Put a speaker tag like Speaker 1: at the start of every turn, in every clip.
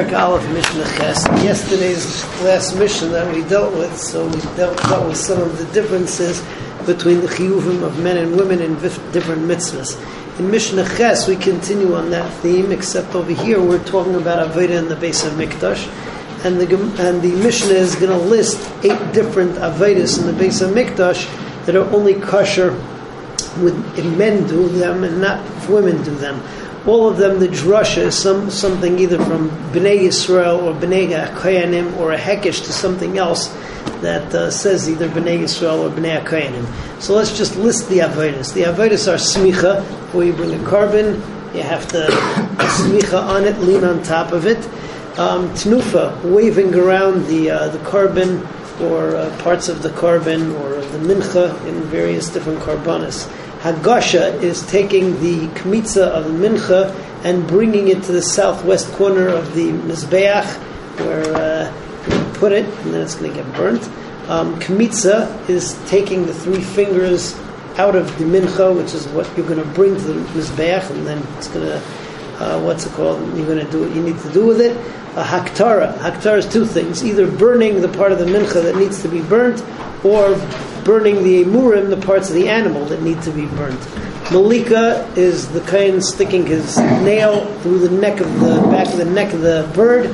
Speaker 1: Perak Aleph Mishnah Ches. Yesterday's last mission that we dealt with, so we dealt, dealt with some of the differences between the chiyuvim of men and women in different mitzvahs. In Mishnah Ches, we continue on that theme, except over here we're talking about Aveda in the base of Mikdash. And the, and the Mishnah is going to list eight different Avedas in the base of Mikdash that are only kosher with, men do them and not women do them all of them the drusha, some, something either from Bnei Yisrael or Bnei Koyanim or a Hekesh to something else that uh, says either Bnei Yisrael or Bnei Koyanim. So let's just list the Avodas. The Avodas are smicha, where you bring a korban, you have to smicha on it, lean on top of it. Um, tnufa, waving around the uh, the korban or uh, parts of the korban or the mincha in various different korbanos. Hagasha is taking the kmitza of the mincha and bringing it to the southwest corner of the mizbeach, where uh, you put it, and then it's going to get burnt. Um, kmitza is taking the three fingers out of the mincha, which is what you're going to bring to the mizbeach, and then it's going to uh, what's it called? You're going to do what you need to do with it. A haktara. Haktara is two things: either burning the part of the mincha that needs to be burnt, or burning the emurim, the parts of the animal that need to be burnt. Malika is the kind sticking his nail through the neck of the back of the neck of the bird,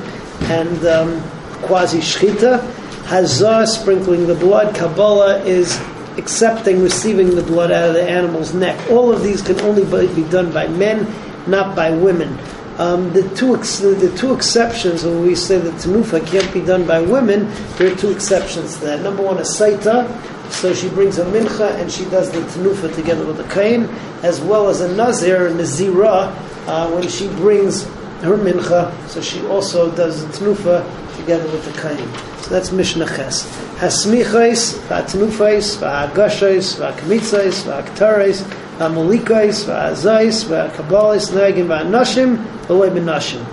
Speaker 1: and um, quasi shchita. Hazah sprinkling the blood. Kabbalah is accepting, receiving the blood out of the animal's neck. All of these can only be done by men, not by women. Um, the two ex- the two exceptions when we say that tenufa can't be done by women, there are two exceptions to that. Number one, a saita, so she brings a mincha and she does the tenufa together with the kain, as well as a nazir, a nazira, uh, when she brings her mincha, so she also does the tenufa together with the kain. So that's Mishnah Ches. Hasmichais, va'tenufais, va'agashais, va'kmitzais, va'aktarais, va'molikais, va'azais, va'kabalis, nagim, va'anashim, v'loy benashim.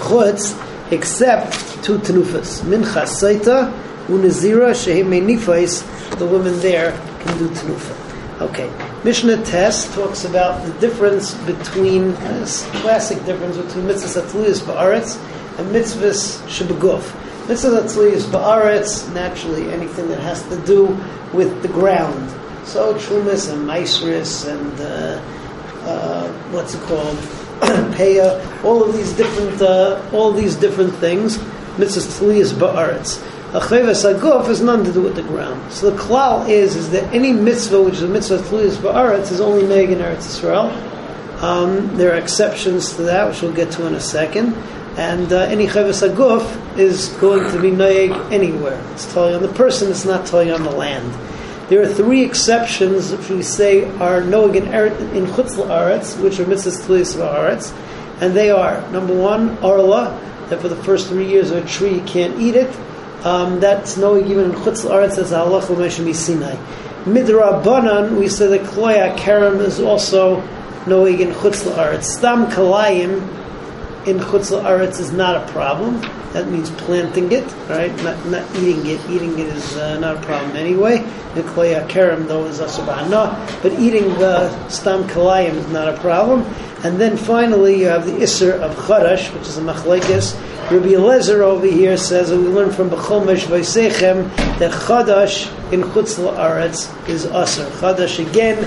Speaker 1: Chutz, except two tenufas. Mincha saita, unazira, shehim menifais, the women there can do tenufa. Okay, Mishnah Tes talks about the difference between this classic difference between mitzvahs atluyas ba'aretz and mitzvahs shebeguf. Mitzvahs atluyas ba'aretz, naturally anything that has to do with the ground. So trumas and maisris and uh, uh, what's it called, peya, all of these different, uh, all these different things. Mitzvahs atluyas ba'aretz. A chayvas aguf has nothing to do with the ground. So the klal is is that any mitzvah which is a mitzvah tluyas ba'aretz is only made in Eretz Yisrael. Um, there are exceptions to that, which we'll get to in a second. And uh, any chayvas aguf is going to be noyeg anywhere. It's telling on the person. It's not telling on the land. There are three exceptions which we say are noeg in, in chutz la'aretz, which are mitzvahs tluyas ba'aretz, and they are number one arla that for the first three years of a tree you can't eat it. Um, that's knowing even in Chutz La'aretz as Allah L'Meshem Sinai. Midra Banan, we say that Kloya Kerem is also knowing in Chutz La'aretz. Stam Kalayim in Chutz La'aretz is not a problem. That means planting it, right? Not, not eating it. Eating it is uh, not a problem anyway. The Kerem, though, is Asabana. But eating the Stam Kalayim is not a problem. And then finally, you have the Isser of Chadash, which is a Machlekes, Rabbi Eliezer over here says, and we learn from Bechomesh Vaisechem that Chadash in Chutz La'aretz is Aser. Chadash again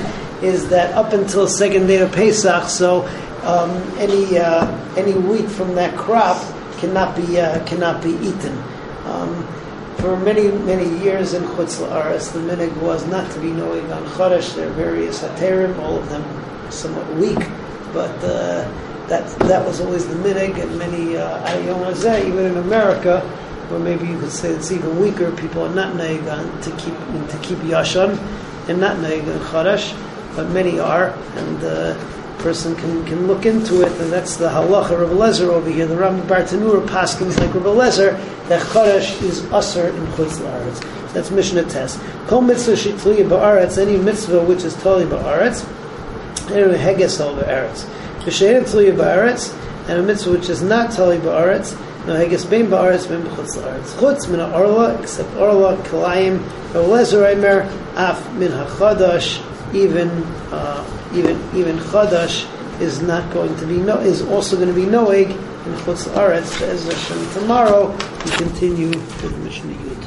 Speaker 1: is that up until second day of Pesach, so um, any uh, any wheat from that crop cannot be uh, cannot be eaten. Um, for many many years in Chutz La'aretz, the minig was not to be knowing on Chadash. There are various haterim, all of them somewhat weak, but. Uh, that that was always the minig, and many uh, even in America, or maybe you could say it's even weaker. People are not neigan to keep to keep yashan, and not neigan chadash, but many are, and uh, person can, can look into it, and that's the halacha of Lezer over here. The Ram Bartanura paskins like Rav Lezer that chadash is usher in chutz laaretz. That's Mishnah Tes. Kol mitzvah shitliya ba'aretz, any mitzvah which is totally ba'aretz, and heges al ba'aretz. B'shein tluya ba'aretz, and a mitzvah which is not tali ba'aretz, no heges bein ba'aretz, bein b'chutz la'aretz. Chutz min ha'orla, except orla, kalayim, v'lezer aimer, af min ha'chadash, even, uh, even, even chadash is not going to be no is also going to be noeg in Chutz Aretz. Hashem tomorrow we continue with Mishnah Yud.